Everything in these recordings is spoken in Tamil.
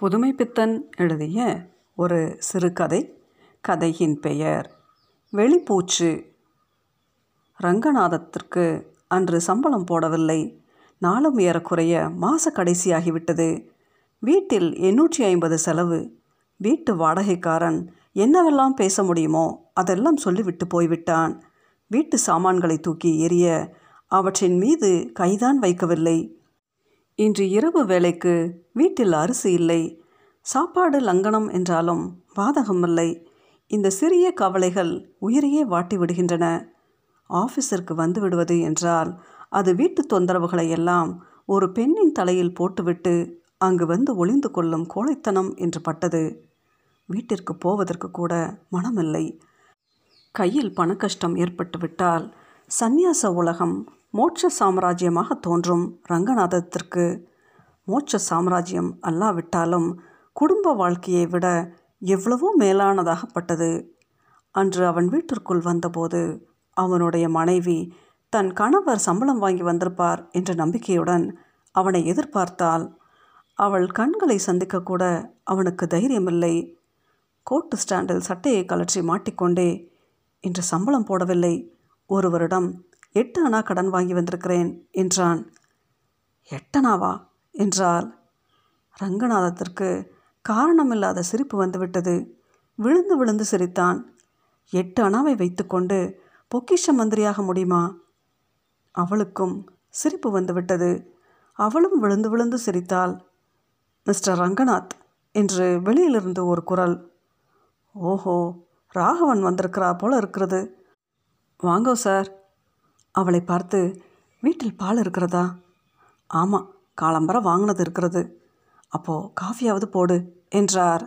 புதுமை பித்தன் எழுதிய ஒரு சிறுகதை கதையின் பெயர் வெளிப்பூச்சு. ரங்கநாதத்திற்கு அன்று சம்பளம் போடவில்லை. நாளும் ஏறக்குறைய மாச கடைசியாகிவிட்டது. வீட்டில் எண்ணூற்றி ஐம்பது செலவு. வீட்டு வாடகைக்காரன் என்னவெல்லாம் பேச முடியுமோ அதெல்லாம் சொல்லிவிட்டு போய்விட்டான். வீட்டு சாமான்களை தூக்கி எறிய அவற்றின் மீது கைதான் வைக்கவில்லை. இன்று இரவு வேளைக்கு வீட்டில் அரிசி இல்லை. சாப்பாடு லங்கனம் என்றாலும் பாதகமில்லை இந்த சிறிய கவலைகள் உயிரையே வாட்டி விடுகின்றன. ஆஃபீஸிற்கு வந்து விடுவது என்றால் அது வீட்டு தொந்தரவுகளை எல்லாம் ஒரு பெண்ணின் தலையில் போட்டுவிட்டு அங்கு வந்து ஒளிந்து கொள்ளும் கோழைத்தனம் என்று பட்டது. வீட்டிற்கு போவதற்கு கூட மனமில்லை. கையில் பணக்கஷ்டம் ஏற்பட்டுவிட்டால் சந்நியாச உலகம் மோட்ச சாம்ராஜ்யமாக தோன்றும் ரங்கநாதத்திற்கு. மோட்ச சாம்ராஜ்யம் அல்லாவிட்டாலும் குடும்ப வாழ்க்கையை விட எவ்வளவோ மேலானதாகப்பட்டது. அன்று அவன் வீட்டிற்குள் வந்தபோது அவனுடைய மனைவி தன் கணவர் சம்பளம் வாங்கி வந்திருப்பார் என்ற நம்பிக்கையுடன் அவனை எதிர்பார்த்தால் அவள் கண்களை சந்திக்கக்கூட அவனுக்கு தைரியமில்லை. கோட்டு ஸ்டாண்டில் சட்டையை கலற்றி மாட்டிக்கொண்டே இன்று சம்பளம் போடவில்லை. ஒருவரிடம் எட்டு அணா கடன் வாங்கி வந்திருக்கிறேன் என்றான். எட்டனாவா என்றால் ரங்கநாதத்திற்கு காரணமில்லாத சிரிப்பு வந்துவிட்டது. விழுந்து விழுந்து சிரித்தான். எட்டு அணாவை வைத்துக்கொண்டு பொக்கிஷ மந்திரியாக முடியுமா? அவளுக்கும் சிரிப்பு வந்துவிட்டது. அவளும் விழுந்து விழுந்து சிரித்தாள். மிஸ்டர் ரங்கநாத் என்று வெளியிலிருந்து ஒரு குரல். ஓஹோ ராகவன் வந்திருக்கிறா போல இருக்கிறது. வாங்கோ சார் அவளை பார்த்து வீட்டில் பால் இருக்கிறதா? ஆமாம் காலம்பரம் வாங்கினது இருக்கிறது. அப்போது காஃபியாவது போடு என்றார்.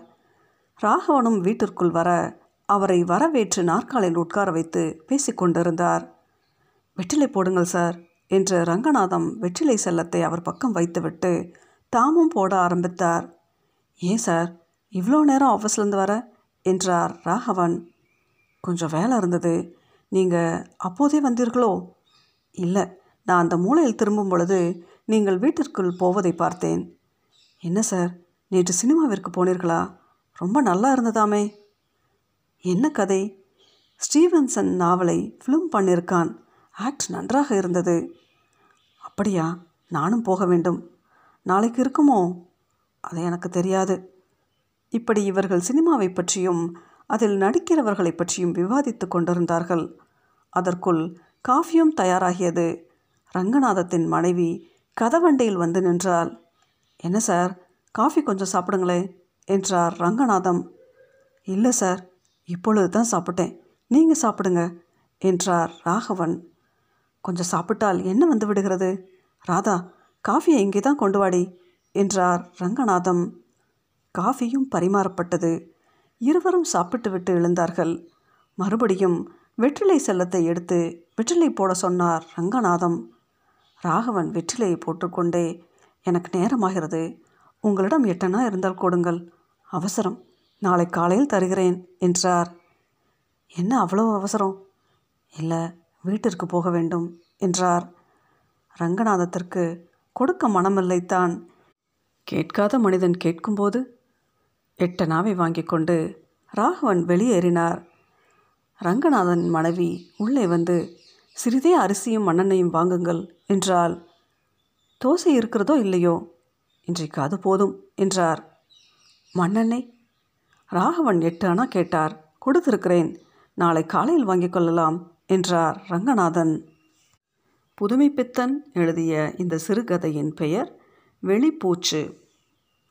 ராகவனும் வீட்டிற்குள் வர அவரை வரவேற்று நாற்காலில் உட்கார வைத்து பேசிக்கொண்டிருந்தார் வெற்றிலை போடுங்கள் சார் என்று ரங்கநாதம் வெற்றிலை செல்லத்தை அவர் பக்கம் வைத்துவிட்டு தாமும் போட ஆரம்பித்தார். ஏன் சார் இவ்வளோ நேரம் ஆஃபீஸ்லேருந்து வர? என்றார் ராகவன். கொஞ்சம் வேலை இருந்தது. நீங்கள் அப்போதே வந்தீர்களோ? இல்லை நான் அந்த மூலையில் திரும்பும் பொழுது நீங்கள் வீட்டிற்குள் போவதை பார்த்தேன். என்ன சார் நேற்று சினிமாவிற்கு போனீர்களா? ரொம்ப நல்லா இருந்ததாமே. என்ன கதை? ஸ்டீவன்சன் நாவலை ஃபிலிம் பண்ணியிருக்கான். ஆக்ட் நன்றாக இருந்தது. அப்படியா? நானும் போக வேண்டும். நாளைக்கு இருக்குமோ? அது எனக்கு தெரியாது. இப்படி இவர்கள் சினிமாவை பற்றியும் அதில் நடிக்கிறவர்களை பற்றியும் விவாதித்து கொண்டிருந்தார்கள். அதற்குள் காஃபியும் தயாராகியது. ரங்கநாதத்தின் மனைவி கதவண்டையில் வந்து நின்றாள். என்ன சார்? காஃபி கொஞ்சம் சாப்பிடுங்களே என்றார் ரங்கநாதம். இல்லை சார் இப்பொழுது தான் சாப்பிட்டேன். நீங்கள் சாப்பிடுங்க என்றார் ராகவன். கொஞ்சம் சாப்பிட்டால் என்ன வந்து விடுகிறது? ராதா காஃபியை இங்கே தான் கொண்டு வாடி என்றார் ரங்கநாதம். காஃபியும் பரிமாறப்பட்டது. இருவரும் சாப்பிட்டுவிட்டு எழுந்தார்கள். மறுபடியும் வெற்றிலை செல்லத்தை எடுத்து வெற்றிலை போட சொன்னார் ரங்கநாதம். ராகவன் வெற்றிலையை போட்டுக்கொண்டே எனக்கு நேரமாகிறது. உங்களிடம் எட்டனா இருந்தால் கொடுங்கள். அவசரம். நாளை காலையில் தருகிறேன் என்றார். என்ன அவ்வளோ அவசரம்? இல்லை வீட்டிற்கு போக வேண்டும் என்றார். ரங்கநாதத்திற்கு கொடுக்க மனமில்லைத்தான். கேட்காத மனிதன் கேட்கும்போது எட்டனாவை வாங்கி கொண்டு ராகவன் வெளியேறினார். ரங்கநாதன் மனைவி உள்ளே வந்து சிறிதே அரிசியும் மண்ணெண்ணையும் வாங்குங்கள் என்றால் தோசை இருக்கிறதோ இல்லையோ? இன்றைக்கு அது போதும் என்றார். மண்ணெண்ணெய்? ராகவன் எட்டு அணா கேட்டார். கொடுத்திருக்கிறேன். நாளை காலையில் வாங்கிக் கொள்ளலாம் என்றார் ரங்கநாதன். புதுமைப்பித்தன் எழுதிய இந்த சிறுகதையின் பெயர் வெளிப்பூச்சு